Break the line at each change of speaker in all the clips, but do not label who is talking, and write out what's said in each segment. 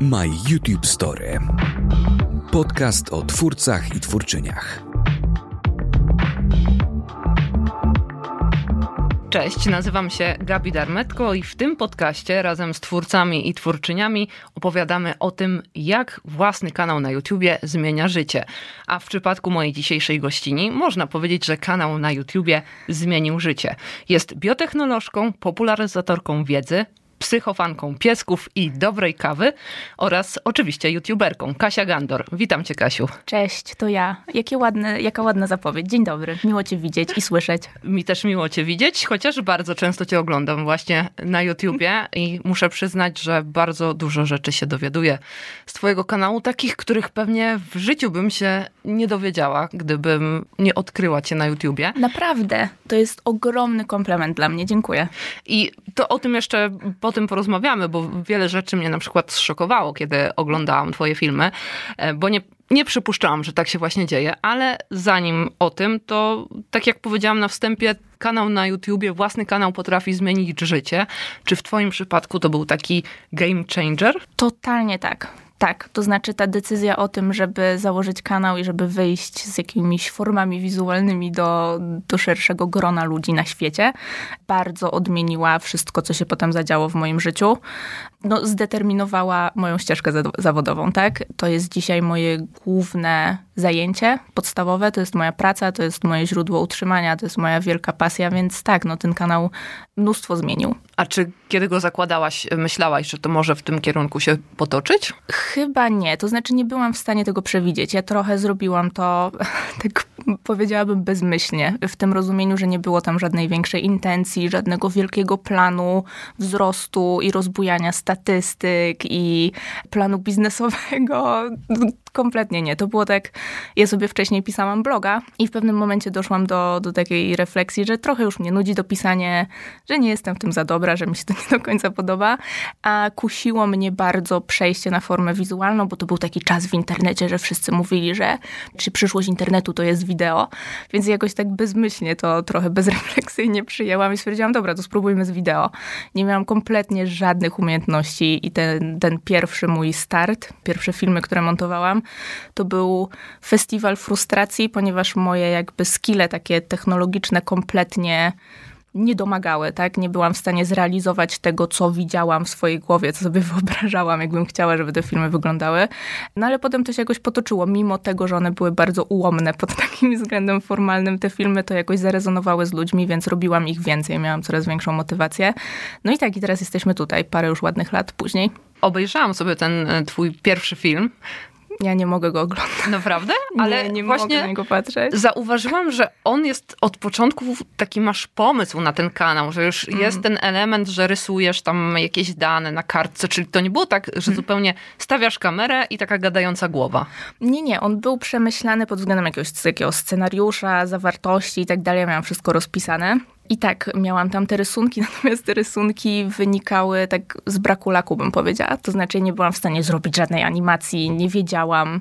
My YouTube Story. Podcast o twórcach i twórczyniach.
Cześć, nazywam się Gabi Darmetko i w tym podcaście razem z twórcami i twórczyniami opowiadamy o tym, jak własny kanał na YouTubie zmienia życie. A w przypadku mojej dzisiejszej gościni można powiedzieć, że kanał na YouTubie zmienił życie. Jest biotechnolożką, popularyzatorką wiedzy, psychofanką piesków i dobrej kawy oraz oczywiście youtuberką Kasia Gandor. Witam cię Kasiu.
Cześć, to ja. Jakie ładne, jaka ładna zapowiedź. Dzień dobry. Miło cię widzieć i słyszeć.
Mi też miło cię widzieć, chociaż bardzo często cię oglądam właśnie na YouTubie i muszę przyznać, że bardzo dużo rzeczy się dowiaduję z twojego kanału, takich, których pewnie w życiu bym się nie dowiedziała, gdybym nie odkryła cię na YouTubie.
Naprawdę. To jest ogromny komplement dla mnie. Dziękuję.
I to o tym jeszcze po tym porozmawiamy, bo wiele rzeczy mnie na przykład zszokowało, kiedy oglądałam twoje filmy, e, bo nie, nie przypuszczałam, że tak się właśnie dzieje, ale zanim o tym, to tak jak powiedziałam na wstępie, kanał na YouTubie, własny kanał potrafi zmienić życie. Czy w twoim przypadku to był taki game changer?
Totalnie tak. Tak, to znaczy ta decyzja o tym, żeby założyć kanał i żeby wyjść z jakimiś formami wizualnymi do, do szerszego grona ludzi na świecie, bardzo odmieniła wszystko, co się potem zadziało w moim życiu. No, zdeterminowała moją ścieżkę zawodową, tak? To jest dzisiaj moje główne zajęcie podstawowe, to jest moja praca, to jest moje źródło utrzymania, to jest moja wielka pasja, więc tak, no ten kanał mnóstwo zmienił.
A czy kiedy go zakładałaś, myślałaś, że to może w tym kierunku się potoczyć?
Chyba nie. To znaczy nie byłam w stanie tego przewidzieć. Ja trochę zrobiłam to, tak powiedziałabym, bezmyślnie. W tym rozumieniu, że nie było tam żadnej większej intencji, żadnego wielkiego planu wzrostu i rozbujania statystyk i planu biznesowego. Kompletnie nie. To było tak, ja sobie wcześniej pisałam bloga i w pewnym momencie doszłam do, do takiej refleksji, że trochę już mnie nudzi dopisanie, że nie jestem w tym za dobra, że mi się to nie do końca podoba, a kusiło mnie bardzo przejście na formę wizualną, bo to był taki czas w internecie, że wszyscy mówili, że czy przyszłość internetu to jest wideo, więc jakoś tak bezmyślnie to trochę bezrefleksyjnie przyjęłam i stwierdziłam, dobra, to spróbujmy z wideo. Nie miałam kompletnie żadnych umiejętności i ten, ten pierwszy mój start, pierwsze filmy, które montowałam, to był festiwal frustracji, ponieważ moje jakby skille takie technologiczne kompletnie nie domagały, tak? Nie byłam w stanie zrealizować tego, co widziałam w swojej głowie, co sobie wyobrażałam, jakbym chciała, żeby te filmy wyglądały. No ale potem to się jakoś potoczyło. Mimo tego, że one były bardzo ułomne pod takim względem formalnym, te filmy to jakoś zarezonowały z ludźmi, więc robiłam ich więcej, miałam coraz większą motywację. No i tak, i teraz jesteśmy tutaj, parę już ładnych lat później.
Obejrzałam sobie ten e, twój pierwszy film.
Ja nie mogę go oglądać.
Naprawdę?
Ale nie, nie właśnie mogę na niego patrzeć.
Zauważyłam, że on jest od początku taki masz pomysł na ten kanał, że już mm. jest ten element, że rysujesz tam jakieś dane na kartce, czyli to nie było tak, że mm. zupełnie stawiasz kamerę i taka gadająca głowa.
Nie, nie, on był przemyślany pod względem jakiegoś takiego scenariusza, zawartości i tak dalej. Ja miałam wszystko rozpisane. I tak, miałam tam te rysunki, natomiast te rysunki wynikały tak z braku laku, bym powiedziała. To znaczy, nie byłam w stanie zrobić żadnej animacji, nie wiedziałam,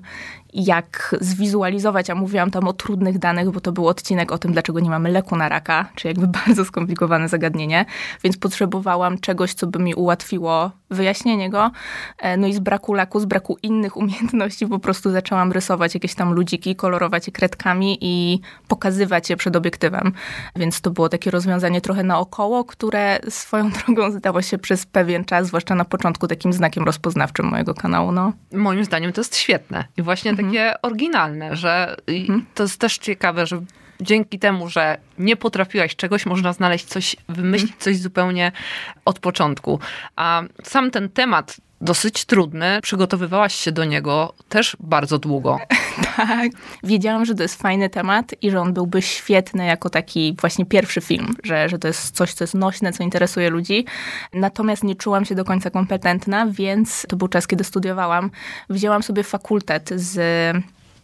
jak zwizualizować, a mówiłam tam o trudnych danych, bo to był odcinek o tym, dlaczego nie mamy leku na raka, czy jakby bardzo skomplikowane zagadnienie, więc potrzebowałam czegoś, co by mi ułatwiło wyjaśnienie go. E, no i z braku laku, z braku innych umiejętności po prostu zaczęłam rysować jakieś tam ludziki, kolorować je kredkami i pokazywać je przed obiektywem. Więc to było takie rozwiązanie trochę naokoło, które swoją drogą zdało się przez pewien czas, zwłaszcza na początku, takim znakiem rozpoznawczym mojego kanału. No.
Moim zdaniem to jest świetne. I właśnie mhm takie mhm. oryginalne, że mhm. to jest też ciekawe, że dzięki temu, że nie potrafiłaś czegoś, można znaleźć coś, wymyślić mhm. coś zupełnie od początku. A sam ten temat dosyć trudny. Przygotowywałaś się do niego też bardzo długo.
tak. Wiedziałam, że to jest fajny temat i że on byłby świetny jako taki właśnie pierwszy film, że, że to jest coś, co jest nośne, co interesuje ludzi. Natomiast nie czułam się do końca kompetentna, więc to był czas, kiedy studiowałam. Wzięłam sobie fakultet z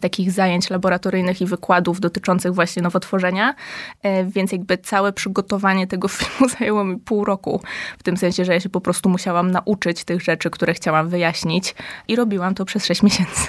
takich zajęć laboratoryjnych i wykładów dotyczących właśnie nowotworzenia, e, więc jakby całe przygotowanie tego filmu zajęło mi pół roku, w tym sensie, że ja się po prostu musiałam nauczyć tych rzeczy, które chciałam wyjaśnić i robiłam to przez sześć miesięcy.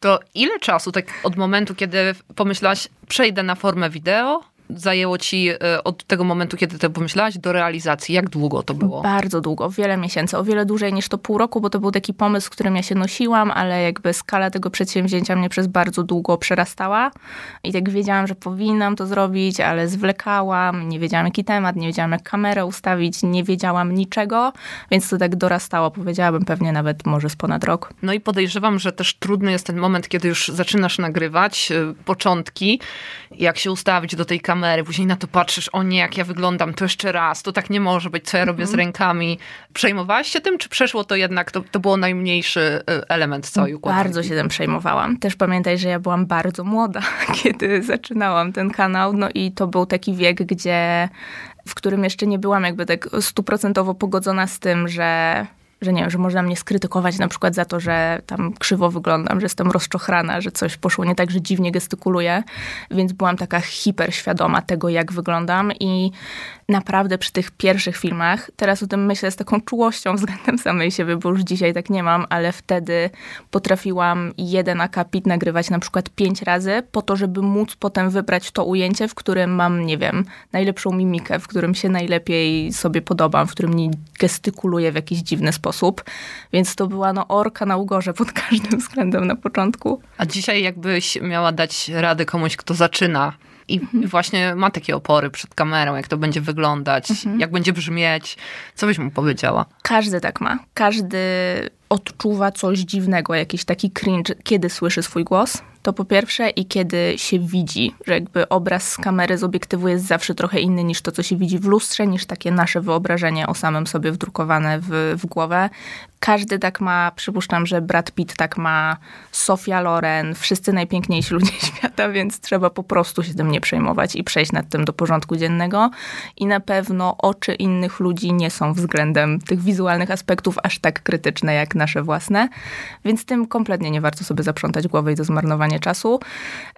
To ile czasu, tak od momentu, kiedy pomyślałaś, przejdę na formę wideo, zajęło ci e, od tego momentu, kiedy to pomyślałaś, do realizacji? Jak długo to było?
Bardzo długo, wiele miesięcy, o wiele dłużej niż to pół roku, bo to był taki pomysł, z którym ja się nosiłam, ale jakby skala tego przedsięwzięcia mnie przez bardzo długo przerastała i tak wiedziałam, że powinnam to zrobić, ale zwlekałam, nie wiedziałam jaki temat, nie wiedziałam jak kamerę ustawić, nie wiedziałam niczego, więc to tak dorastało, powiedziałabym pewnie nawet może z ponad rok.
No i podejrzewam, że też trudny jest ten moment, kiedy już zaczynasz nagrywać, e, początki, jak się ustawić do tej kamery, później na to patrzysz, o nie, jak ja wyglądam, to jeszcze raz, to tak nie może być, co ja robię z mhm. rękami. Przejmowałaś się tym, czy przeszło to jednak, to, to było najmniejszy e, element całej układanki?
Bardzo się tym przejmowałam. Też pamiętaj, że ja byłam bardzo młoda, kiedy zaczynałam ten kanał, no i to był taki wiek, gdzie w którym jeszcze nie byłam jakby tak stuprocentowo pogodzona z tym, że że nie wiem, że można mnie skrytykować na przykład za to, że tam krzywo wyglądam, że jestem rozczochrana, że coś poszło nie tak, że dziwnie gestykuluję, więc byłam taka hiperświadoma tego, jak wyglądam i naprawdę przy tych pierwszych filmach, teraz o tym myślę z taką czułością względem samej siebie, bo już dzisiaj tak nie mam, ale wtedy potrafiłam jeden akapit nagrywać na przykład pięć razy po to, żeby móc potem wybrać to ujęcie, w którym mam, nie wiem, najlepszą mimikę, w którym się najlepiej sobie podobam, w którym nie gestykuluję w jakiś dziwny sposób. Więc to była no orka na ugorze pod każdym względem na początku.
A dzisiaj jakbyś miała dać radę komuś, kto zaczyna i mhm. właśnie ma takie opory przed kamerą, jak to będzie wyglądać, mhm. jak będzie brzmieć. Co byś mu powiedziała?
Każdy tak ma. Każdy odczuwa coś dziwnego, jakiś taki cringe, kiedy słyszy swój głos. To po pierwsze i kiedy się widzi, że jakby obraz z kamery, z obiektywu jest zawsze trochę inny niż to, co się widzi w lustrze, niż takie nasze wyobrażenie o samym sobie wdrukowane w, w głowę. Każdy tak ma, przypuszczam, że Brad Pitt tak ma, Sofia Loren, wszyscy najpiękniejsi ludzie świata, więc trzeba po prostu się tym nie przejmować i przejść nad tym do porządku dziennego. I na pewno oczy innych ludzi nie są względem tych wizualnych aspektów aż tak krytyczne jak nasze własne, więc tym kompletnie nie warto sobie zaprzątać głowy i to zmarnowanie czasu.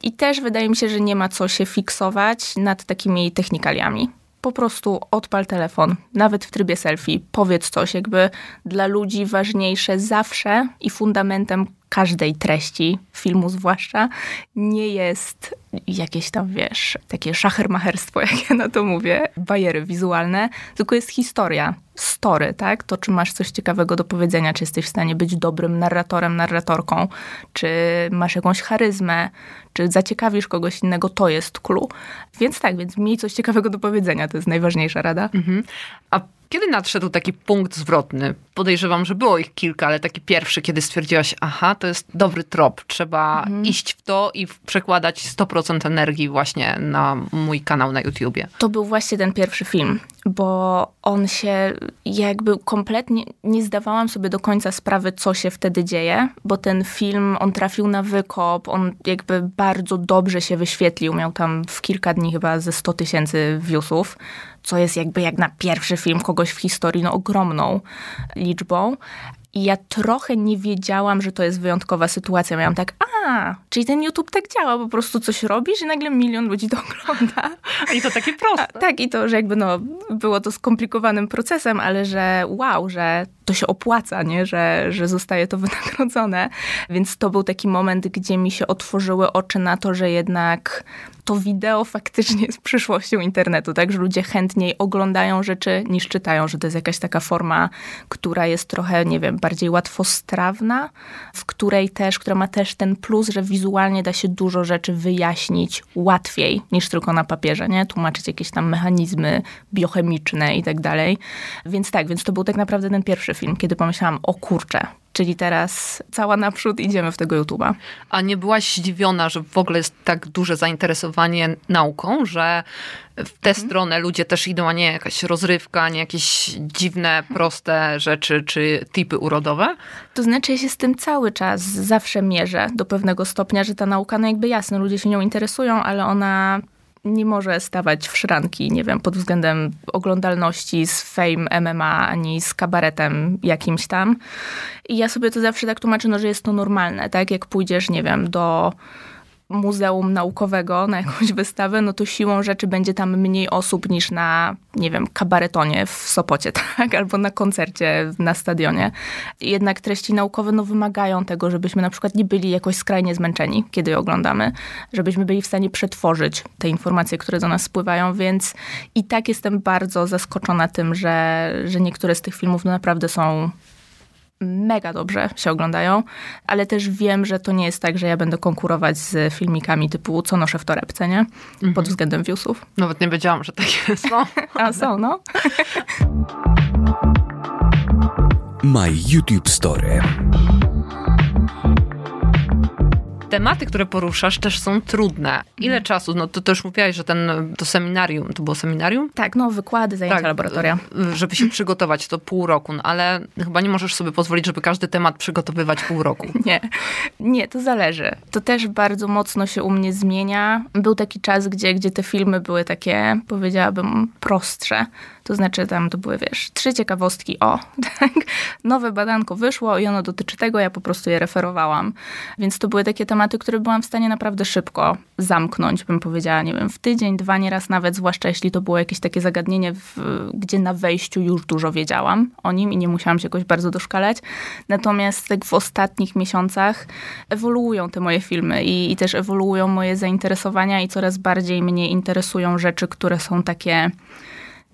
I też wydaje mi się, że nie ma co się fiksować nad takimi technikaliami po prostu odpal telefon, nawet w trybie selfie, powiedz coś, jakby dla ludzi ważniejsze zawsze i fundamentem każdej treści, filmu zwłaszcza, nie jest jakieś tam, wiesz, takie szachermacherstwo, jak ja na to mówię, bajery wizualne, tylko jest historia, story, tak? To, czy masz coś ciekawego do powiedzenia, czy jesteś w stanie być dobrym narratorem, narratorką, czy masz jakąś charyzmę, czy zaciekawisz kogoś innego, to jest clue. Więc tak, więc miej coś ciekawego do powiedzenia, to jest najważniejsza rada. Mhm.
A kiedy nadszedł taki punkt zwrotny? Podejrzewam, że było ich kilka, ale taki pierwszy, kiedy stwierdziłaś, aha, to jest dobry trop, trzeba mhm. iść w to i przekładać 100% energii właśnie na mój kanał na YouTubie.
To był właśnie ten pierwszy film, bo on się jakby kompletnie nie zdawałam sobie do końca sprawy, co się wtedy dzieje, bo ten film, on trafił na wykop, on jakby bardzo dobrze się wyświetlił, miał tam w kilka dni chyba ze 100 tysięcy viewsów, co jest jakby jak na pierwszy film kogoś w historii no, ogromną liczbą. I ja trochę nie wiedziałam, że to jest wyjątkowa sytuacja. Miałam tak, a, czyli ten YouTube tak działa, po prostu coś robisz i nagle milion ludzi to ogląda.
I to takie proste.
A, tak, i to, że jakby no, było to skomplikowanym procesem, ale że wow, że to się opłaca, nie? Że, że zostaje to wynagrodzone. Więc to był taki moment, gdzie mi się otworzyły oczy na to, że jednak to wideo faktycznie jest przyszłością internetu, tak? Że ludzie chętniej oglądają rzeczy niż czytają, że to jest jakaś taka forma, która jest trochę, nie wiem, bardziej łatwostrawna, w której też, która ma też ten plus, że wizualnie da się dużo rzeczy wyjaśnić łatwiej niż tylko na papierze, nie? Tłumaczyć jakieś tam mechanizmy biochemiczne i tak dalej. Więc tak, więc to był tak naprawdę ten pierwszy film, kiedy pomyślałam, o kurczę, Czyli teraz cała naprzód idziemy w tego YouTube'a.
A nie byłaś zdziwiona, że w ogóle jest tak duże zainteresowanie nauką, że w tę mhm. stronę ludzie też idą, a nie jakaś rozrywka, nie jakieś dziwne, proste rzeczy czy typy urodowe?
To znaczy ja się z tym cały czas zawsze mierzę do pewnego stopnia, że ta nauka, no jakby jasne, ludzie się nią interesują, ale ona nie może stawać w szranki, nie wiem, pod względem oglądalności z Fame MMA, ani z kabaretem jakimś tam. I ja sobie to zawsze tak tłumaczę, no, że jest to normalne, tak? Jak pójdziesz, nie wiem, do muzeum naukowego na jakąś wystawę, no to siłą rzeczy będzie tam mniej osób niż na, nie wiem, kabaretonie w Sopocie, tak? Albo na koncercie na stadionie. Jednak treści naukowe no, wymagają tego, żebyśmy na przykład nie byli jakoś skrajnie zmęczeni, kiedy je oglądamy, żebyśmy byli w stanie przetworzyć te informacje, które do nas spływają, więc i tak jestem bardzo zaskoczona tym, że, że niektóre z tych filmów no, naprawdę są mega dobrze się oglądają, ale też wiem, że to nie jest tak, że ja będę konkurować z filmikami typu co noszę w torebce, nie? Pod mhm. względem viewsów.
Nawet nie wiedziałam, że takie są.
A są, no.
My YouTube Story
tematy, które poruszasz, też są trudne. Ile mhm. czasu? No to też mówiłaś, że ten, to seminarium, to było seminarium?
Tak, no wykłady, zajęcia tak, laboratoria.
Żeby się przygotować, to pół roku, no, ale chyba nie możesz sobie pozwolić, żeby każdy temat przygotowywać pół roku.
Nie, nie, to zależy. To też bardzo mocno się u mnie zmienia. Był taki czas, gdzie, gdzie te filmy były takie, powiedziałabym, prostsze. To znaczy tam to były, wiesz, trzy ciekawostki, o, tak, nowe badanko wyszło i ono dotyczy tego, ja po prostu je referowałam. Więc to były takie tematy, które byłam w stanie naprawdę szybko zamknąć, bym powiedziała, nie wiem, w tydzień, dwa, nieraz nawet, zwłaszcza jeśli to było jakieś takie zagadnienie, w, gdzie na wejściu już dużo wiedziałam o nim i nie musiałam się jakoś bardzo doszkalać. Natomiast tak w ostatnich miesiącach ewoluują te moje filmy i, i też ewoluują moje zainteresowania i coraz bardziej mnie interesują rzeczy, które są takie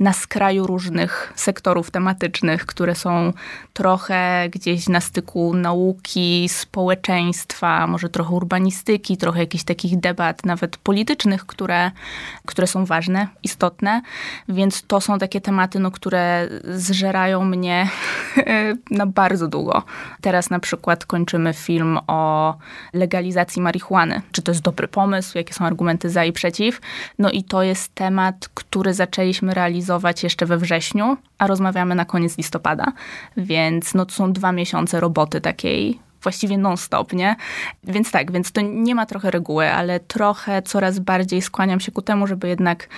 na skraju różnych sektorów tematycznych, które są trochę gdzieś na styku nauki, społeczeństwa, może trochę urbanistyki, trochę jakichś takich debat, nawet politycznych, które, które są ważne, istotne. Więc to są takie tematy, no, które zżerają mnie na bardzo długo. Teraz na przykład kończymy film o legalizacji marihuany. Czy to jest dobry pomysł? Jakie są argumenty za i przeciw? No i to jest temat, który zaczęliśmy realizować realizować jeszcze we wrześniu, a rozmawiamy na koniec listopada, więc no to są dwa miesiące roboty takiej właściwie non-stop, nie? Więc tak, więc to nie ma trochę reguły, ale trochę coraz bardziej skłaniam się ku temu, żeby jednak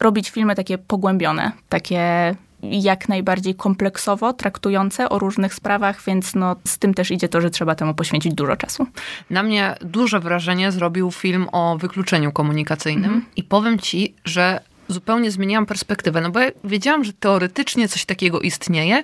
robić filmy takie pogłębione, takie jak najbardziej kompleksowo traktujące o różnych sprawach, więc no, z tym też idzie to, że trzeba temu poświęcić dużo czasu.
Na mnie duże wrażenie zrobił film o wykluczeniu komunikacyjnym mm -hmm. i powiem ci, że zupełnie zmieniłam perspektywę, no bo ja wiedziałam, że teoretycznie coś takiego istnieje,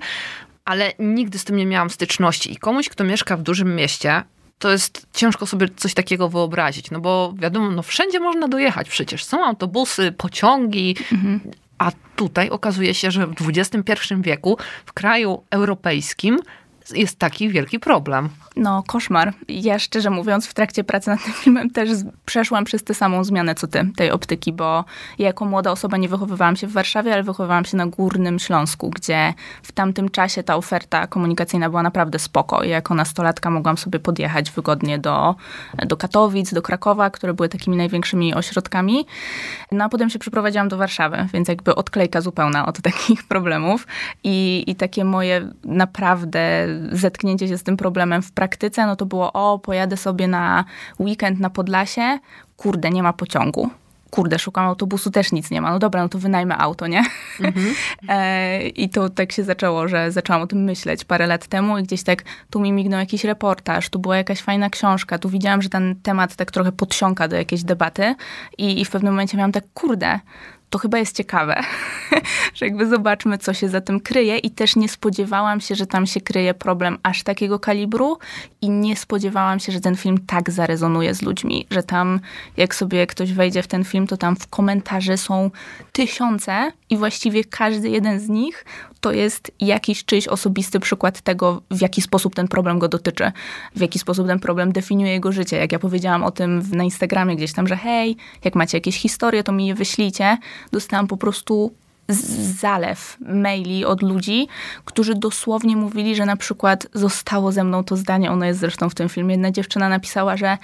ale nigdy z tym nie miałam styczności. I komuś, kto mieszka w dużym mieście, to jest ciężko sobie coś takiego wyobrazić, no bo wiadomo, no wszędzie można dojechać przecież. Są autobusy, pociągi, mhm. a tutaj okazuje się, że w XXI wieku w kraju europejskim jest taki wielki problem.
No, koszmar. Ja szczerze mówiąc, w trakcie pracy nad tym filmem też przeszłam przez tę samą zmianę co ty, tej optyki, bo ja jako młoda osoba nie wychowywałam się w Warszawie, ale wychowywałam się na Górnym Śląsku, gdzie w tamtym czasie ta oferta komunikacyjna była naprawdę spoko. I jako nastolatka mogłam sobie podjechać wygodnie do, do Katowic, do Krakowa, które były takimi największymi ośrodkami. No a potem się przeprowadziłam do Warszawy, więc jakby odklejka zupełna od takich problemów. I, i takie moje naprawdę zetknięcie się z tym problemem w praktyce, no to było, o, pojadę sobie na weekend na Podlasie, kurde, nie ma pociągu kurde, szukam autobusu, też nic nie ma. No dobra, no to wynajmę auto, nie? Mhm. e, I to tak się zaczęło, że zaczęłam o tym myśleć parę lat temu i gdzieś tak tu mi mignął jakiś reportaż, tu była jakaś fajna książka, tu widziałam, że ten temat tak trochę podsiąka do jakiejś debaty i, i w pewnym momencie miałam tak, kurde, to chyba jest ciekawe, że jakby zobaczmy, co się za tym kryje i też nie spodziewałam się, że tam się kryje problem aż takiego kalibru i nie spodziewałam się, że ten film tak zarezonuje z ludźmi, że tam jak sobie ktoś wejdzie w ten film, to tam w komentarze są tysiące i właściwie każdy jeden z nich to jest jakiś czyjś osobisty przykład tego, w jaki sposób ten problem go dotyczy, w jaki sposób ten problem definiuje jego życie. Jak ja powiedziałam o tym na Instagramie gdzieś tam, że hej, jak macie jakieś historie, to mi je wyślijcie, dostałam po prostu zalew maili od ludzi, którzy dosłownie mówili, że na przykład zostało ze mną to zdanie, ono jest zresztą w tym filmie. Jedna dziewczyna napisała, że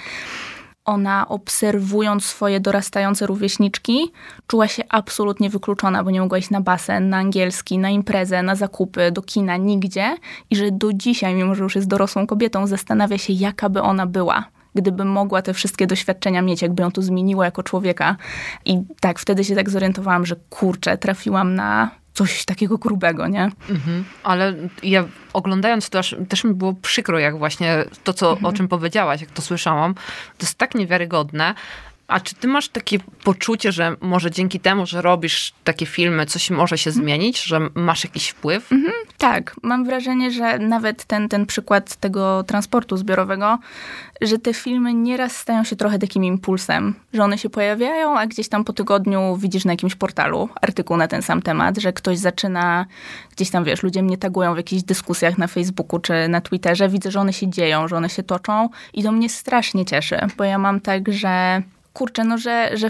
ona obserwując swoje dorastające rówieśniczki, czuła się absolutnie wykluczona, bo nie mogła iść na basen, na angielski, na imprezę, na zakupy, do kina, nigdzie. I że do dzisiaj, mimo że już jest dorosłą kobietą, zastanawia się, jaka by ona była, gdyby mogła te wszystkie doświadczenia mieć, jakby ją to zmieniło jako człowieka. I tak, wtedy się tak zorientowałam, że kurczę, trafiłam na coś takiego grubego, nie?
Mhm. Ale ja oglądając to aż, też mi było przykro, jak właśnie to, co,
Mhm.
o czym powiedziałaś, jak to słyszałam. To jest tak niewiarygodne. A czy ty masz takie poczucie, że może dzięki temu, że robisz takie filmy, coś może się
Mhm.
zmienić, że masz jakiś wpływ?
Tak, mam wrażenie, że nawet ten, ten przykład tego transportu zbiorowego, że te filmy nieraz stają się trochę takim impulsem, że one się pojawiają, a gdzieś tam po tygodniu widzisz na jakimś portalu artykuł na ten sam temat, że ktoś zaczyna, gdzieś tam wiesz, ludzie mnie tagują w jakichś dyskusjach na Facebooku czy na Twitterze, widzę, że one się dzieją, że one się toczą i to mnie strasznie cieszy, bo ja mam tak, że kurczę, no że, że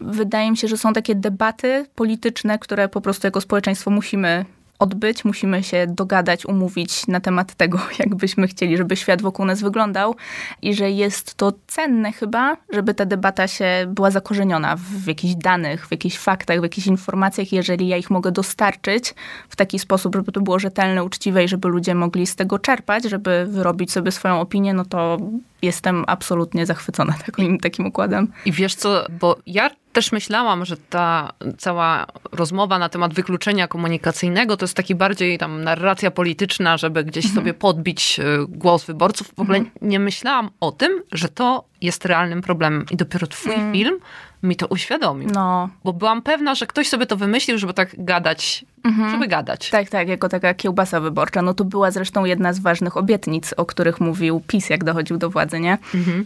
wydaje mi się, że są takie debaty polityczne, które po prostu jako społeczeństwo musimy odbyć, musimy się dogadać, umówić na temat tego, jak byśmy chcieli, żeby świat wokół nas wyglądał i że jest to cenne chyba, żeby ta debata się była zakorzeniona w jakichś danych, w jakichś faktach, w jakichś informacjach, jeżeli ja ich mogę dostarczyć w taki sposób, żeby to było rzetelne, uczciwe i żeby ludzie mogli z tego czerpać, żeby wyrobić sobie swoją opinię, no to jestem absolutnie zachwycona takim, takim układem.
I wiesz co, bo ja też myślałam, że ta cała rozmowa na temat wykluczenia komunikacyjnego to jest taki bardziej tam narracja polityczna, żeby gdzieś
Mhm.
sobie podbić y, głos wyborców. W ogóle nie myślałam o tym, że to jest realnym problemem. I dopiero twój film mi to uświadomił.
No,
Bo byłam pewna, że ktoś sobie to wymyślił, żeby tak gadać, żeby gadać.
Tak, tak, jako taka kiełbasa wyborcza. No to była zresztą jedna z ważnych obietnic, o których mówił PiS, jak dochodził do władzy, nie?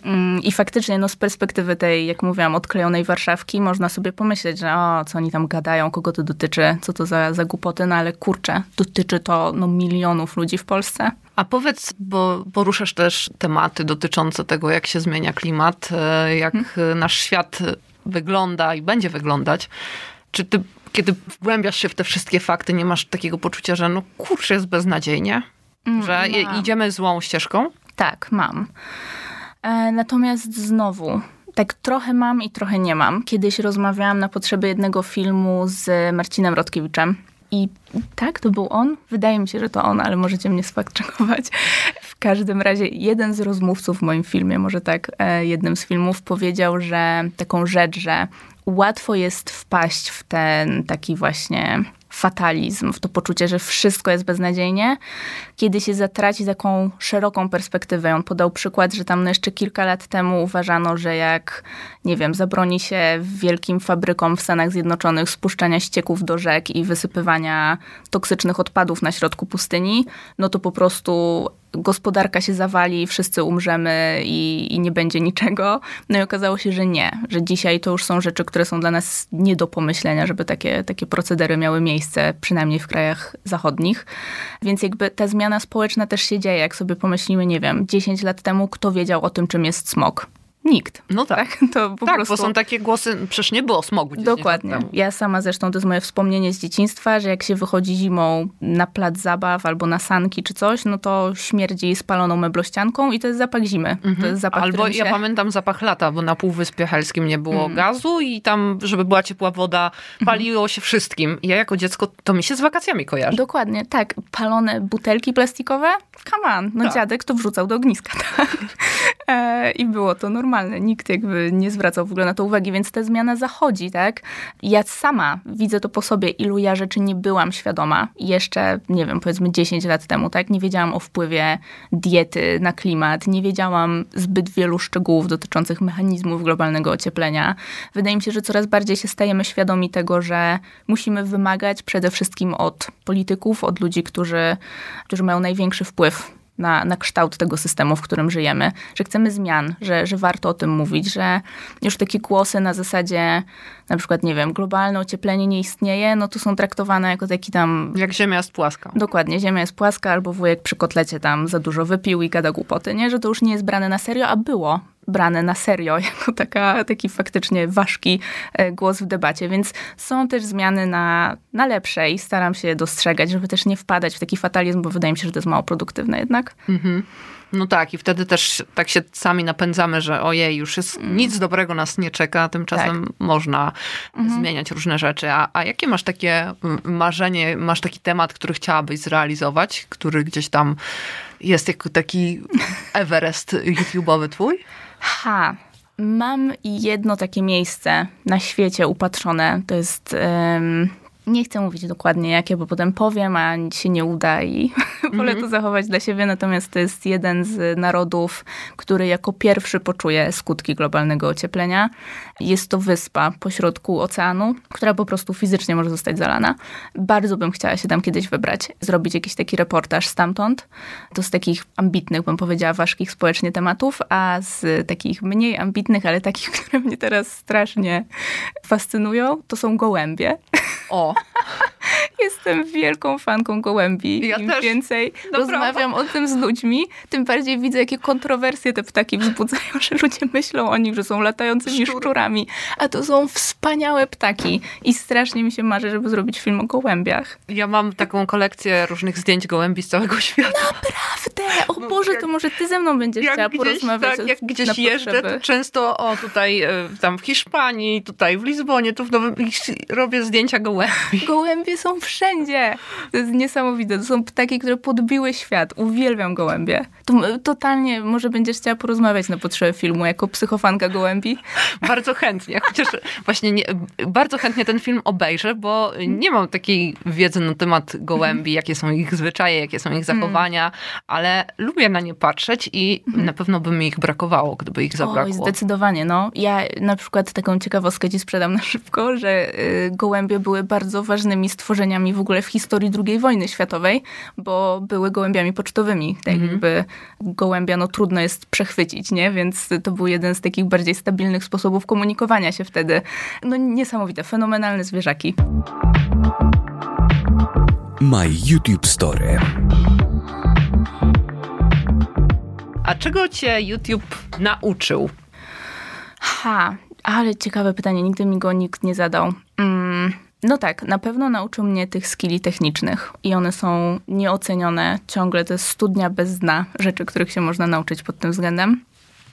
Mm, I faktycznie, no z perspektywy tej, jak mówiłam, odklejonej Warszawki, można sobie pomyśleć, że o, co oni tam gadają, kogo to dotyczy, co to za, za głupoty, no ale kurczę, dotyczy to no, milionów ludzi w Polsce.
A powiedz, bo poruszasz też tematy dotyczące tego, jak się zmienia klimat, e, jak e, nasz świat wygląda i będzie wyglądać. Czy ty, kiedy wgłębiasz się w te wszystkie fakty, nie masz takiego poczucia, że no kurczę, jest beznadziejnie? Że je-
mam.
idziemy złą ścieżką?
Tak, mam. E, natomiast znowu, tak trochę mam i trochę nie mam. Kiedyś rozmawiałam na potrzeby jednego filmu z Marcinem Rodkiewiczem. I tak, to był on? Wydaje mi się, że to on, ale możecie mnie sfakczekować. W każdym razie jeden z rozmówców w moim filmie, może tak, e, jednym z filmów, powiedział, że taką rzecz, że łatwo jest wpaść w ten taki właśnie fatalizm, w to poczucie, że wszystko jest beznadziejnie, kiedy się zatraci taką szeroką perspektywę. On podał przykład, że tam no jeszcze kilka lat temu uważano, że jak, nie wiem, zabroni się wielkim fabrykom w Stanach Zjednoczonych spuszczania ścieków do rzek i wysypywania toksycznych odpadów na środku pustyni, no to po prostu gospodarka się zawali, wszyscy umrzemy i, i nie będzie niczego. No i okazało się, że nie, że dzisiaj to już są rzeczy, które są dla nas nie do pomyślenia, żeby takie, takie procedery miały miejsce, przynajmniej w krajach zachodnich. Więc jakby ta zmiana społeczna też się dzieje. Jak sobie pomyślimy, nie wiem, 10 lat temu, kto wiedział o tym, czym jest smog? Nikt.
No tak.
To po
tak,
prostu...
bo są takie głosy, przecież nie było smogu 10
Dokładnie.
temu.
Ja sama zresztą, to jest moje wspomnienie z dzieciństwa, że jak się wychodzi zimą na plac zabaw albo na sanki czy coś, no to śmierdzi spaloną meblościanką i to jest zapach zimy. To jest zapach,
Albo
którym
ja
się...
pamiętam zapach lata, bo na Półwyspie Helskim nie było
Mm.
gazu i tam, żeby była ciepła woda, paliło się wszystkim. Ja jako dziecko, to mi się z wakacjami kojarzy.
Dokładnie, tak. Palone butelki plastikowe? Come on. No
Tak.
dziadek to wrzucał do ogniska. Tak? E, I było to normalne. Nikt jakby nie zwracał w ogóle na to uwagi, więc ta zmiana zachodzi, tak? Ja sama widzę to po sobie, ilu ja rzeczy nie byłam świadoma. Jeszcze, nie wiem, powiedzmy 10 lat temu, tak? Nie wiedziałam o wpływie diety na klimat, nie wiedziałam zbyt wielu szczegółów dotyczących mechanizmów globalnego ocieplenia. Wydaje mi się, że coraz bardziej się stajemy świadomi tego, że musimy wymagać przede wszystkim od polityków, od ludzi, którzy, którzy mają największy wpływ na, na kształt tego systemu, w którym żyjemy, że chcemy zmian, że, że warto o tym mówić, że już takie głosy na zasadzie na przykład, nie wiem, globalne ocieplenie nie istnieje, no to są traktowane jako taki tam
Jak ziemia jest płaska.
Dokładnie, ziemia jest płaska, albo wujek przy kotlecie tam za dużo wypił i gada głupoty, nie? Że to już nie jest brane na serio, a było brane na serio, jako taka, taki faktycznie ważki e, głos w debacie. Więc są też zmiany na, na lepsze i staram się je dostrzegać, żeby też nie wpadać w taki fatalizm, bo wydaje mi się, że to jest mało produktywne jednak.
No tak, i wtedy też tak się sami napędzamy, że ojej, już jest nic dobrego nas nie czeka, a tymczasem można zmieniać różne rzeczy. A, a jakie masz takie mm, marzenie, masz taki temat, który chciałabyś zrealizować, który gdzieś tam jest jako taki Everest YouTube'owy twój?
Ha, mam jedno takie miejsce na świecie upatrzone. To jest em, Nie chcę mówić dokładnie jakie, bo potem powiem, a się nie uda i wolę to zachować dla siebie. Natomiast to jest jeden z narodów, który jako pierwszy poczuje skutki globalnego ocieplenia. Jest to wyspa pośrodku oceanu, która po prostu fizycznie może zostać zalana. Bardzo bym chciała się tam kiedyś wybrać, zrobić jakiś taki reportaż stamtąd. To z takich ambitnych, bym powiedziała, ważkich społecznie tematów, a z takich mniej ambitnych, ale takich, które mnie teraz strasznie fascynują, to są gołębie.
O!
Jestem wielką fanką gołębi.
Ja
Im
też.
więcej
Naprawdę.
rozmawiam o tym z ludźmi, tym bardziej widzę, jakie kontrowersje te ptaki wzbudzają, że ludzie myślą o nich, że są latającymi
Szczur.
szczurami. A to są wspaniałe ptaki. I strasznie mi się marzy, żeby zrobić film o gołębiach.
Ja mam taką kolekcję różnych zdjęć gołębi z całego świata.
Naprawdę! O Boże, to może ty ze mną będziesz chciała porozmawiać.
tak, jak gdzieś jeżdżę,
potrzeby.
to często o tutaj e, tam w Hiszpanii, tutaj w Lizbonie, tu w Nowym robię zdjęcia gołębi.
Gołębie są wszędzie. To jest niesamowite. To są ptaki, które podbiły świat. Uwielbiam gołębie. To, totalnie może będziesz chciała porozmawiać na potrzeby filmu jako psychofanka gołębi.
Bardzo chętnie, chociaż właśnie nie, bardzo chętnie ten film obejrzę, bo nie mam takiej wiedzy na temat gołębi, jakie są ich zwyczaje, jakie są ich zachowania, ale lubię na nie patrzeć i na pewno by mi ich brakowało, gdyby ich
Oj,
zabrakło.
zdecydowanie, no. Ja na przykład taką ciekawostkę ci sprzedam na szybko, że y, gołębie były bardzo ważnymi stworzeniami w ogóle w historii II wojny światowej, bo były gołębiami pocztowymi. Tak jakby gołębia no trudno jest przechwycić, nie? Więc to był jeden z takich bardziej stabilnych sposobów komunikowania się wtedy. No niesamowite, fenomenalne zwierzaki.
My YouTube Story.
A czego cię YouTube nauczył?
Ha, ale ciekawe pytanie, nigdy mi go nikt nie zadał. Mm, no tak, na pewno nauczył mnie tych skilli technicznych i one są nieocenione ciągle. To jest studnia bez dna rzeczy, których się można nauczyć pod tym względem.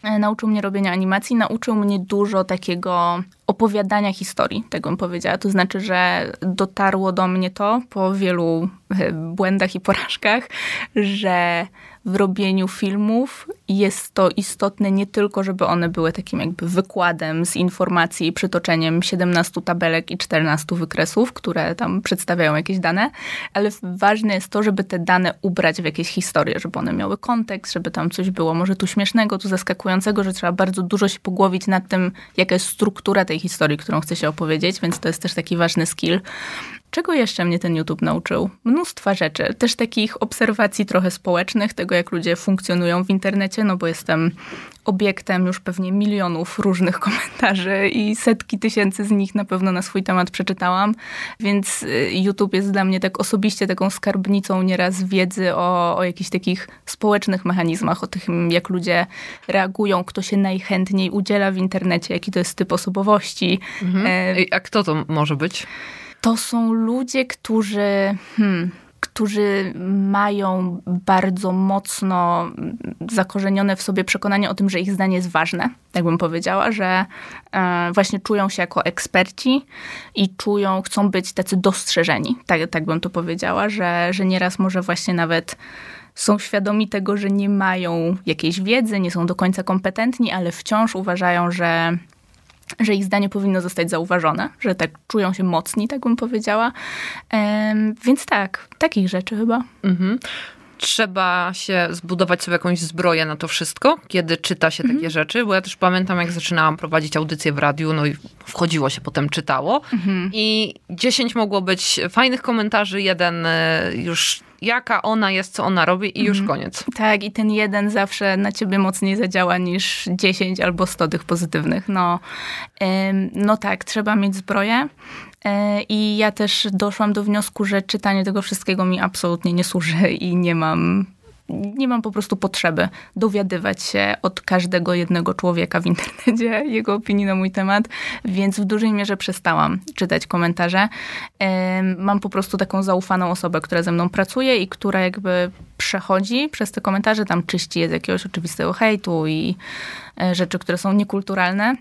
E, Nauczył mnie robienia animacji, nauczył mnie dużo takiego opowiadania historii, tak bym powiedziała. To znaczy, że dotarło do mnie to po wielu e, błędach i porażkach, że w robieniu filmów jest to istotne nie tylko, żeby one były takim jakby wykładem z informacji i przytoczeniem 17 tabelek i 14 wykresów, które tam przedstawiają jakieś dane, ale ważne jest to, żeby te dane ubrać w jakieś historie, żeby one miały kontekst, żeby tam coś było może tu śmiesznego, tu zaskakującego, że trzeba bardzo dużo się pogłowić nad tym, jaka jest struktura tej historii, którą chce się opowiedzieć, więc to jest też taki ważny skill. Czego jeszcze mnie ten YouTube nauczył? Mnóstwa rzeczy, też takich obserwacji trochę społecznych, tego jak ludzie funkcjonują w internecie, no bo jestem obiektem już pewnie milionów różnych komentarzy i setki tysięcy z nich na pewno na swój temat przeczytałam, więc y, YouTube jest dla mnie tak osobiście taką skarbnicą nieraz wiedzy o, o jakichś takich społecznych mechanizmach, o tym jak ludzie reagują, kto się najchętniej udziela w internecie, jaki to jest typ osobowości. E,
Ej, A kto to może być?
To są ludzie, którzy, hmm, którzy mają bardzo mocno zakorzenione w sobie przekonanie o tym, że ich zdanie jest ważne, tak bym powiedziała, że e, właśnie czują się jako eksperci i czują, chcą być tacy dostrzeżeni, tak, tak bym to powiedziała, że, że nieraz może właśnie nawet są świadomi tego, że nie mają jakiejś wiedzy, nie są do końca kompetentni, ale wciąż uważają, że że ich zdanie powinno zostać zauważone, że tak czują się mocni, tak bym powiedziała. Więc tak, takich rzeczy chyba.
Mhm. Trzeba się zbudować sobie jakąś zbroję na to wszystko, kiedy czyta się takie rzeczy, bo ja też pamiętam, jak zaczynałam prowadzić audycję w radiu, no i wchodziło się, potem czytało i 10 mogło być fajnych komentarzy, jeden y, już jaka ona jest, co ona robi i już koniec.
Tak, i ten jeden zawsze na ciebie mocniej zadziała niż 10 albo 100 tych pozytywnych. No, em, no tak, trzeba mieć zbroję. E, I ja też doszłam do wniosku, że czytanie tego wszystkiego mi absolutnie nie służy i nie mam, nie mam po prostu potrzeby dowiadywać się od każdego jednego człowieka w internecie jego opinii na mój temat, więc w dużej mierze przestałam czytać komentarze. Em, Mam po prostu taką zaufaną osobę, która ze mną pracuje i która jakby przechodzi przez te komentarze, tam czyści je z jakiegoś oczywistego hejtu i e, rzeczy, które są niekulturalne.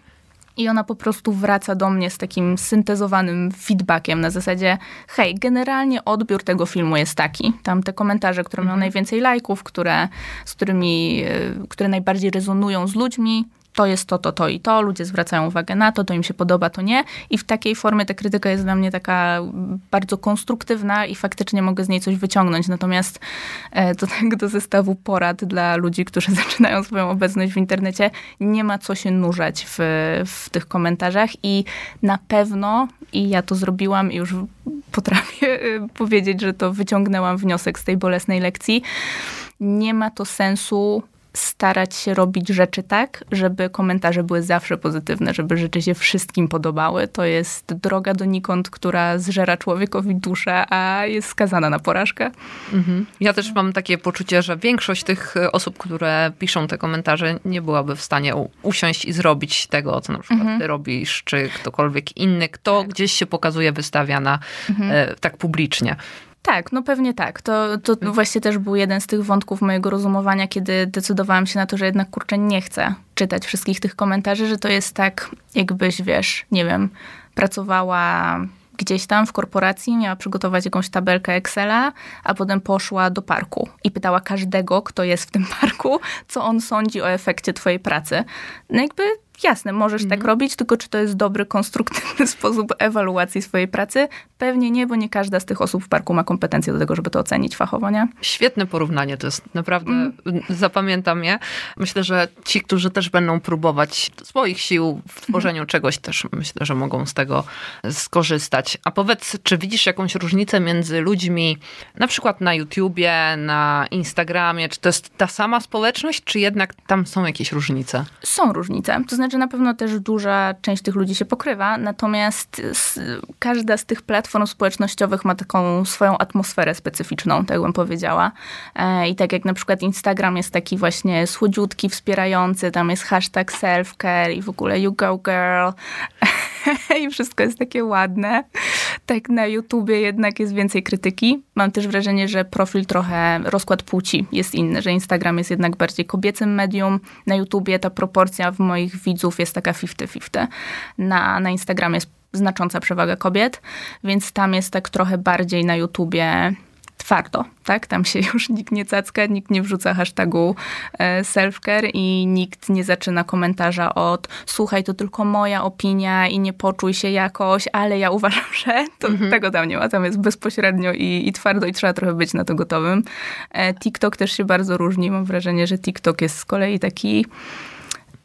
I ona po prostu wraca do mnie z takim syntezowanym feedbackiem na zasadzie, hej, generalnie odbiór tego filmu jest taki. Tam te komentarze, które mają najwięcej lajków, które, z którymi, y, które najbardziej rezonują z ludźmi, to jest to, to, to i to, ludzie zwracają uwagę na to, to im się podoba, to nie. I w takiej formie ta krytyka jest dla mnie taka bardzo konstruktywna i faktycznie mogę z niej coś wyciągnąć. Natomiast e, do tego zestawu porad dla ludzi, którzy zaczynają swoją obecność w internecie, nie ma co się nurzać w, w tych komentarzach i na pewno, i ja to zrobiłam i już potrafię e, powiedzieć, że to wyciągnęłam wniosek z tej bolesnej lekcji, nie ma to sensu starać się robić rzeczy tak, żeby komentarze były zawsze pozytywne, żeby rzeczy się wszystkim podobały. To jest droga donikąd, która zżera człowiekowi duszę, a jest skazana na porażkę.
Mhm. Ja też mam takie poczucie, że większość tych osób, które piszą te komentarze, nie byłaby w stanie usiąść i zrobić tego, co na przykład mhm. ty robisz, czy ktokolwiek inny, kto tak. gdzieś się pokazuje, wystawia na mhm. e, tak publicznie.
Tak, no pewnie tak. To, to mhm. właśnie też był jeden z tych wątków mojego rozumowania, kiedy decydowałam się na to, że jednak kurczę nie chcę czytać wszystkich tych komentarzy, że to jest tak, jakbyś wiesz, nie wiem, pracowała gdzieś tam w korporacji, miała przygotować jakąś tabelkę Excela, a potem poszła do parku i pytała każdego, kto jest w tym parku, co on sądzi o efekcie twojej pracy. No jakby jasne, możesz tak mhm. robić, tylko czy to jest dobry, konstruktywny sposób ewaluacji swojej pracy? Pewnie nie, bo nie każda z tych osób w parku ma kompetencje do tego, żeby to ocenić fachowo, nie?
Świetne porównanie, to jest naprawdę, mm. zapamiętam je. Myślę, że ci, którzy też będą próbować swoich sił w tworzeniu mm. czegoś, też myślę, że mogą z tego skorzystać. A powiedz, czy widzisz jakąś różnicę między ludźmi, na przykład na YouTubie, na Instagramie, czy to jest ta sama społeczność, czy jednak tam są jakieś różnice?
Są różnice. To znaczy na pewno też duża część tych ludzi się pokrywa, natomiast każda z tych platform społecznościowych ma taką swoją atmosferę specyficzną, tak bym powiedziała. E, I tak jak na przykład Instagram jest taki właśnie słodziutki, wspierający, tam jest hashtag selfcare i w ogóle you go girl i wszystko jest takie ładne. Tak na YouTubie jednak jest więcej krytyki. Mam też wrażenie, że profil trochę, rozkład płci jest inny, że Instagram jest jednak bardziej kobiecym medium. Na YouTubie ta proporcja w moich widzów jest taka 50-50. Na, na Instagramie jest znacząca przewaga kobiet, więc tam jest tak trochę bardziej na YouTubie twardo, tak? Tam się już nikt nie cacka, nikt nie wrzuca hashtagu e, selfcare i nikt nie zaczyna komentarza od słuchaj, to tylko moja opinia i nie poczuj się jakoś, ale ja uważam, że to, mhm. tego tam nie ma. Tam jest bezpośrednio i, i twardo i trzeba trochę być na to gotowym. E, TikTok też się bardzo różni. Mam wrażenie, że TikTok jest z kolei taki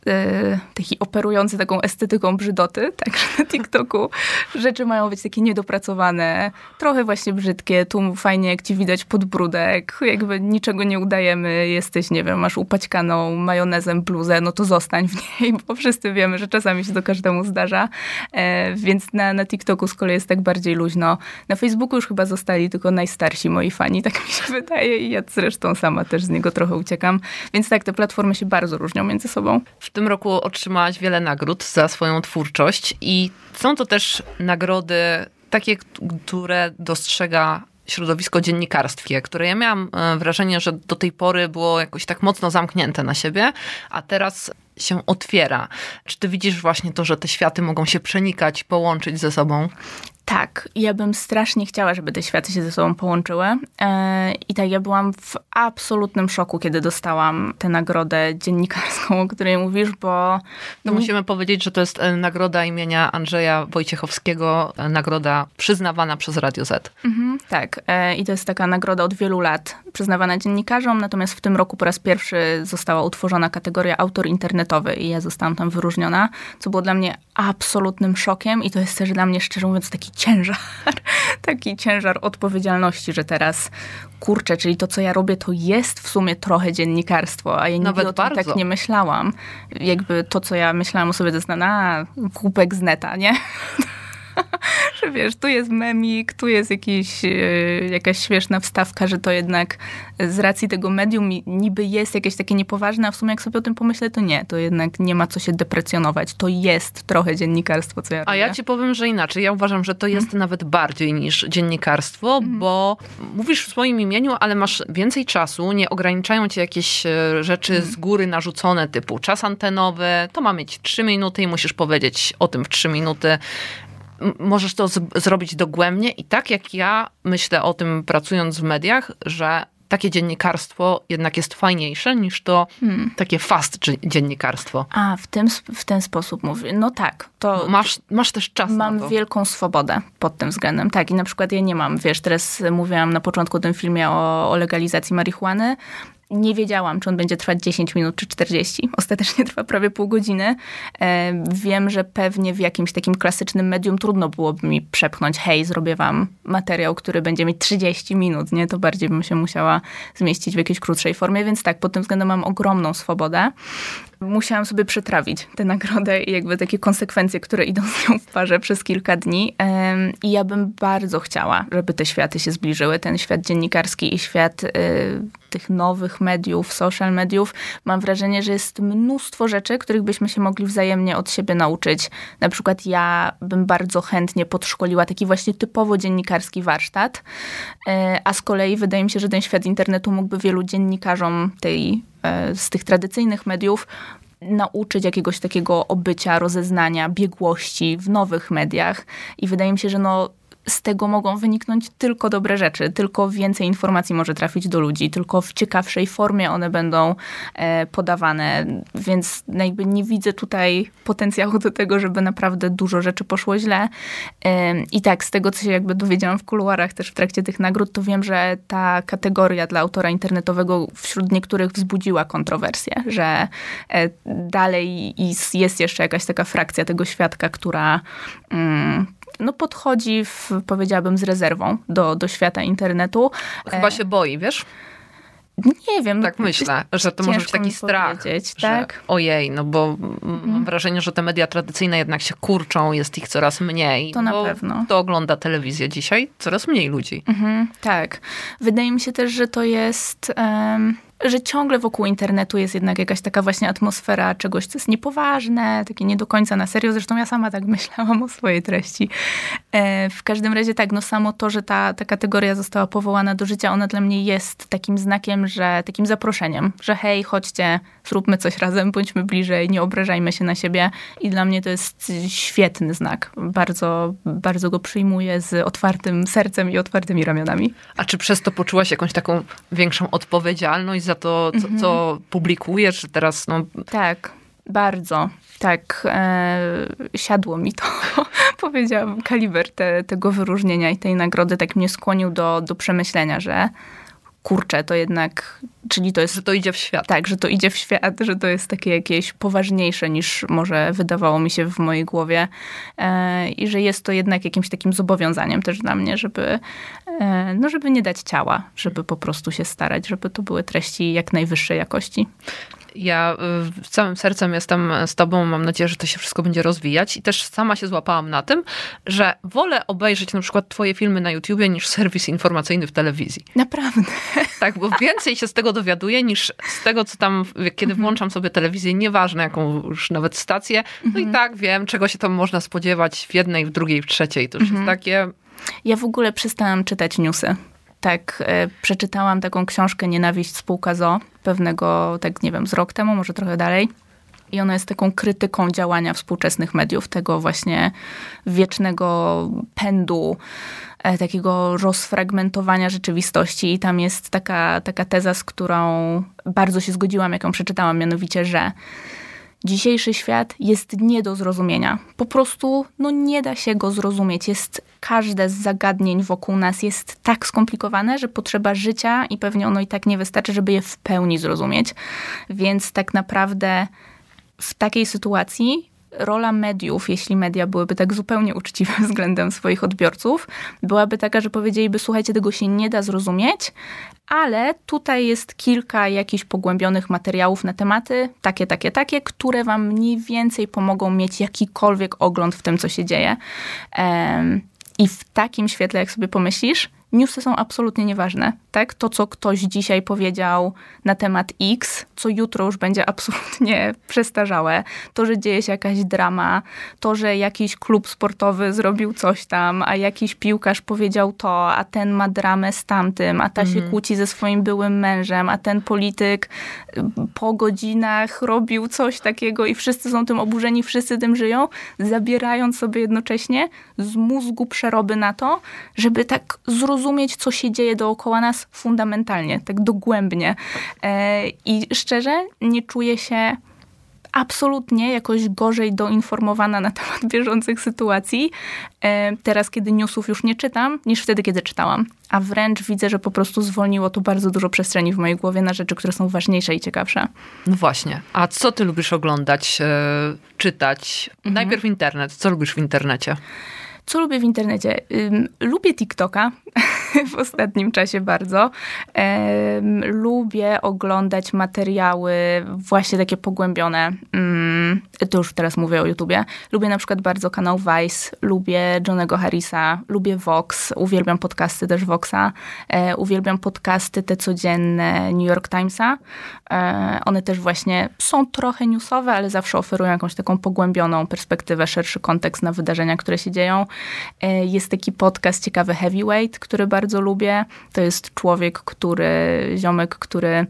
E, taki operujący taką estetyką brzydoty, także na TikToku rzeczy mają być takie niedopracowane, trochę właśnie brzydkie, tu fajnie jak ci widać podbródek, jakby niczego nie udajemy, jesteś, nie wiem, masz upaćkaną majonezem bluzę, no to zostań w niej, bo wszyscy wiemy, że czasami się to każdemu zdarza, e, więc na, na TikToku z kolei jest tak bardziej luźno. Na Facebooku już chyba zostali tylko najstarsi moi fani, tak mi się wydaje i ja zresztą sama też z niego trochę uciekam, więc tak, te platformy się bardzo różnią między sobą.
W tym roku otrzymałaś wiele nagród za swoją twórczość i są to też nagrody takie, które dostrzega środowisko dziennikarskie, które ja miałam e, wrażenie, że do tej pory było jakoś tak mocno zamknięte na siebie, a teraz się otwiera. Czy ty widzisz właśnie to, że te światy mogą się przenikać, połączyć ze sobą?
Tak, ja bym strasznie chciała, żeby te światy się ze sobą połączyły. E, I tak, ja byłam w absolutnym szoku, kiedy dostałam tę nagrodę dziennikarską, o której mówisz, bo...
No musimy powiedzieć, że to jest e, nagroda imienia Andrzeja Wojciechowskiego, e, nagroda przyznawana przez Radio Z.
Mhm, tak, i to jest taka nagroda od wielu lat przyznawana dziennikarzom, natomiast w tym roku po raz pierwszy została utworzona kategoria autor internetowy i ja zostałam tam wyróżniona, co było dla mnie absolutnym szokiem i to jest też dla mnie, szczerze mówiąc, taki ciężar, taki ciężar odpowiedzialności, że teraz kurczę, czyli to, co ja robię, to jest w sumie trochę dziennikarstwo, a ja nigdy Nawet o tym tak nie myślałam. Jakby to, co ja myślałam o sobie, to jest na, na z neta, nie? wiesz, tu jest memik, tu jest jakiś, e, jakaś śmieszna wstawka, że to jednak z racji tego medium niby jest jakieś takie niepoważne, a w sumie jak sobie o tym pomyślę, to nie, to jednak nie ma co się deprecjonować. To jest trochę dziennikarstwo, co ja robię.
A ja ci powiem, że inaczej. Ja uważam, że to jest hmm. nawet bardziej niż dziennikarstwo, hmm. bo mówisz w swoim imieniu, ale masz więcej czasu, nie ograniczają cię jakieś e, rzeczy hmm. z góry narzucone, typu czas antenowy, to ma mieć trzy minuty i musisz powiedzieć o tym w trzy minuty możesz to z- zrobić dogłębnie i tak jak ja myślę o tym pracując w mediach, że takie dziennikarstwo jednak jest fajniejsze niż to hmm. takie fast dziennikarstwo.
A, w, tym, w ten sposób mówię. No tak. To
masz, masz też czas
Mam wielką swobodę pod tym względem. Tak, i na przykład ja nie mam, wiesz, teraz mówiłam na początku o tym filmie o, o legalizacji marihuany nie wiedziałam, czy on będzie trwać 10 minut czy 40. Ostatecznie trwa prawie pół godziny. E, wiem, że pewnie w jakimś takim klasycznym medium trudno byłoby mi przepchnąć, hej, zrobię wam materiał, który będzie mieć 30 minut, nie? To bardziej bym się musiała zmieścić w jakiejś krótszej formie, więc tak, pod tym względem mam ogromną swobodę. Musiałam sobie przetrawić tę nagrodę i jakby takie konsekwencje, które idą z nią w parze przez kilka dni. I ja bym bardzo chciała, żeby te światy się zbliżyły, ten świat dziennikarski i świat y, tych nowych mediów, social mediów, mam wrażenie, że jest mnóstwo rzeczy, których byśmy się mogli wzajemnie od siebie nauczyć. Na przykład ja bym bardzo chętnie podszkoliła taki właśnie typowo dziennikarski warsztat, e, a z kolei wydaje mi się, że ten świat internetu mógłby wielu dziennikarzom tej, z tych tradycyjnych mediów nauczyć jakiegoś takiego obycia, rozeznania, biegłości w nowych mediach. I wydaje mi się, że no, z tego mogą wyniknąć tylko dobre rzeczy, tylko więcej informacji może trafić do ludzi, tylko w ciekawszej formie one będą e, podawane, więc jakby nie widzę tutaj potencjału do tego, żeby naprawdę dużo rzeczy poszło źle. I tak, z tego, co się jakby dowiedziałam w kuluarach też w trakcie tych nagród, to wiem, że ta kategoria dla autora internetowego wśród niektórych wzbudziła kontrowersję, że e, dalej jest jeszcze jakaś taka frakcja tego świadka, która mm, no, podchodzi, w, powiedziałabym, z rezerwą do, do świata internetu.
Chyba e, się boi, wiesz?
Nie wiem.
Tak myślę, że to może być taki strach. Tak? ojej, no bo mhm. mam wrażenie, że te media tradycyjne jednak się kurczą, jest ich coraz mniej.
To na pewno.
To ogląda telewizję dzisiaj, coraz mniej ludzi.
Mhm, tak. Wydaje mi się też, że to jest... Um że ciągle wokół internetu jest jednak jakaś taka właśnie atmosfera czegoś, co jest niepoważne, takie nie do końca na serio. Zresztą ja sama tak myślałam o swojej treści. E, w każdym razie tak, no samo to, że ta, ta kategoria została powołana do życia, ona dla mnie jest takim znakiem, że takim zaproszeniem, że hej, chodźcie, zróbmy coś razem, bądźmy bliżej, nie obrażajmy się na siebie. I dla mnie to jest świetny znak. Bardzo, bardzo go przyjmuję z otwartym sercem i otwartymi ramionami.
A czy przez to poczułaś jakąś taką większą odpowiedzialność za to, co, mhm. co publikujesz teraz? No...
Tak, bardzo. Tak, e, siadło mi to, powiedziałam, kaliber te, tego wyróżnienia i tej nagrody tak mnie skłonił do, do przemyślenia, że kurczę, to jednak, czyli to jest...
Że to idzie w świat.
Tak, że to idzie w świat, że to jest takie jakieś poważniejsze niż może wydawało mi się w mojej głowie e, i że jest to jednak jakimś takim zobowiązaniem też dla mnie, żeby, e, no żeby nie dać ciała, żeby po prostu się starać, żeby to były treści jak najwyższej jakości.
Ja y, całym sercem jestem z tobą, mam nadzieję, że to się wszystko będzie rozwijać i też sama się złapałam na tym, że wolę obejrzeć na przykład twoje filmy na YouTubie niż serwis informacyjny w telewizji.
Naprawdę.
Tak, bo więcej się z tego dowiaduję niż z tego, co tam, kiedy mhm. włączam sobie telewizję, nieważne jaką już nawet stację, no i mhm. tak wiem, czego się tam można spodziewać w jednej, w drugiej, w trzeciej. To już jest mhm. takie...
Ja w ogóle przestałam czytać newsy. Tak, e, przeczytałam taką książkę Nienawiść spółka ZO pewnego, tak nie wiem, z rok temu, może trochę dalej. I ona jest taką krytyką działania współczesnych mediów, tego właśnie wiecznego pędu, e, takiego rozfragmentowania rzeczywistości. I tam jest taka, taka teza, z którą bardzo się zgodziłam, jaką przeczytałam, mianowicie, że Dzisiejszy świat jest nie do zrozumienia. Po prostu no nie da się go zrozumieć. Jest każde z zagadnień wokół nas jest tak skomplikowane, że potrzeba życia i pewnie ono i tak nie wystarczy, żeby je w pełni zrozumieć. Więc tak naprawdę w takiej sytuacji rola mediów, jeśli media byłyby tak zupełnie uczciwe względem swoich odbiorców, byłaby taka, że powiedzieliby: Słuchajcie, tego się nie da zrozumieć, ale tutaj jest kilka jakichś pogłębionych materiałów na tematy, takie, takie, takie, które wam mniej więcej pomogą mieć jakikolwiek ogląd w tym, co się dzieje. I w takim świetle, jak sobie pomyślisz, newsy są absolutnie nieważne. Tak? To, co ktoś dzisiaj powiedział na temat X, co jutro już będzie absolutnie przestarzałe. To, że dzieje się jakaś drama, to, że jakiś klub sportowy zrobił coś tam, a jakiś piłkarz powiedział to, a ten ma dramę z tamtym, a ta się mhm. kłóci ze swoim byłym mężem, a ten polityk y, po godzinach robił coś takiego i wszyscy są tym oburzeni, wszyscy tym żyją, zabierając sobie jednocześnie z mózgu przeroby na to, żeby tak zrozumieć, zrozumieć, co się dzieje dookoła nas fundamentalnie, tak dogłębnie. E, I szczerze, nie czuję się absolutnie jakoś gorzej doinformowana na temat bieżących sytuacji e, teraz, kiedy newsów już nie czytam, niż wtedy, kiedy czytałam. A wręcz widzę, że po prostu zwolniło to bardzo dużo przestrzeni w mojej głowie na rzeczy, które są ważniejsze i ciekawsze.
No właśnie. A co ty lubisz oglądać, e, czytać? Mhm. Najpierw internet. Co lubisz w internecie?
Co lubię w internecie? Lubię TikToka w ostatnim czasie bardzo. Lubię oglądać materiały właśnie takie pogłębione. Mm, to już teraz mówię o YouTubie. Lubię na przykład bardzo kanał Vice, lubię Johnego Harrisa, lubię Vox, uwielbiam podcasty też Voxa, e, uwielbiam podcasty te codzienne New York Timesa. E, one też właśnie są trochę newsowe, ale zawsze oferują jakąś taką pogłębioną perspektywę, szerszy kontekst na wydarzenia, które się dzieją. E, jest taki podcast ciekawy Heavyweight, który bardzo lubię. To jest człowiek, który, ziomek, który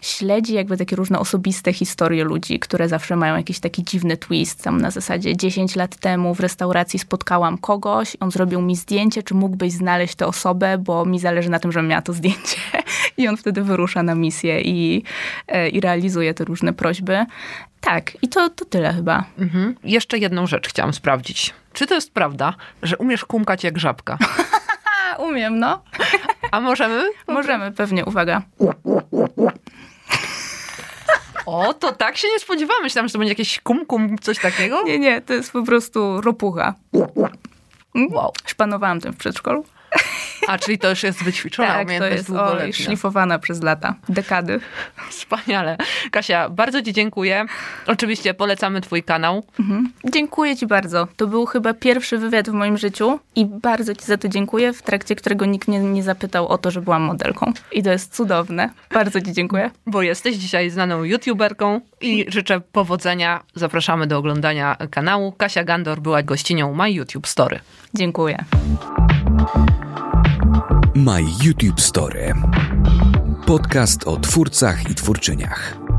śledzi jakby takie różne osobiste historie ludzi, które zawsze mają jakiś taki dziwny twist. Tam na zasadzie 10 lat temu w restauracji spotkałam kogoś, on zrobił mi zdjęcie, czy mógłbyś znaleźć tę osobę, bo mi zależy na tym, żebym miała to zdjęcie. I on wtedy wyrusza na misję i, e, i realizuje te różne prośby. Tak, i to, to tyle chyba.
Mhm. Jeszcze jedną rzecz chciałam sprawdzić. Czy to jest prawda, że umiesz kumkać jak żabka?
Umiem, no.
A możemy?
Możemy, pewnie, uwaga.
O, to tak się nie spodziewamy. Myślałam, że to będzie jakieś kum-kum, coś takiego.
Nie, nie, to jest po prostu ropucha. Wow. Szpanowałam tym w przedszkolu.
A, czyli to już jest wyćwiczona
tak, to jest o, szlifowana przez lata, dekady.
Wspaniale. Kasia, bardzo ci dziękuję. Oczywiście polecamy twój kanał. Mhm.
Dziękuję ci bardzo. To był chyba pierwszy wywiad w moim życiu i bardzo ci za to dziękuję, w trakcie którego nikt mnie nie zapytał o to, że byłam modelką. I to jest cudowne. Bardzo ci dziękuję.
Bo jesteś dzisiaj znaną youtuberką i życzę powodzenia. Zapraszamy do oglądania kanału. Kasia Gandor była gościnią My YouTube Story.
Dziękuję.
My YouTube Story. Podcast o twórcach i twórczyniach.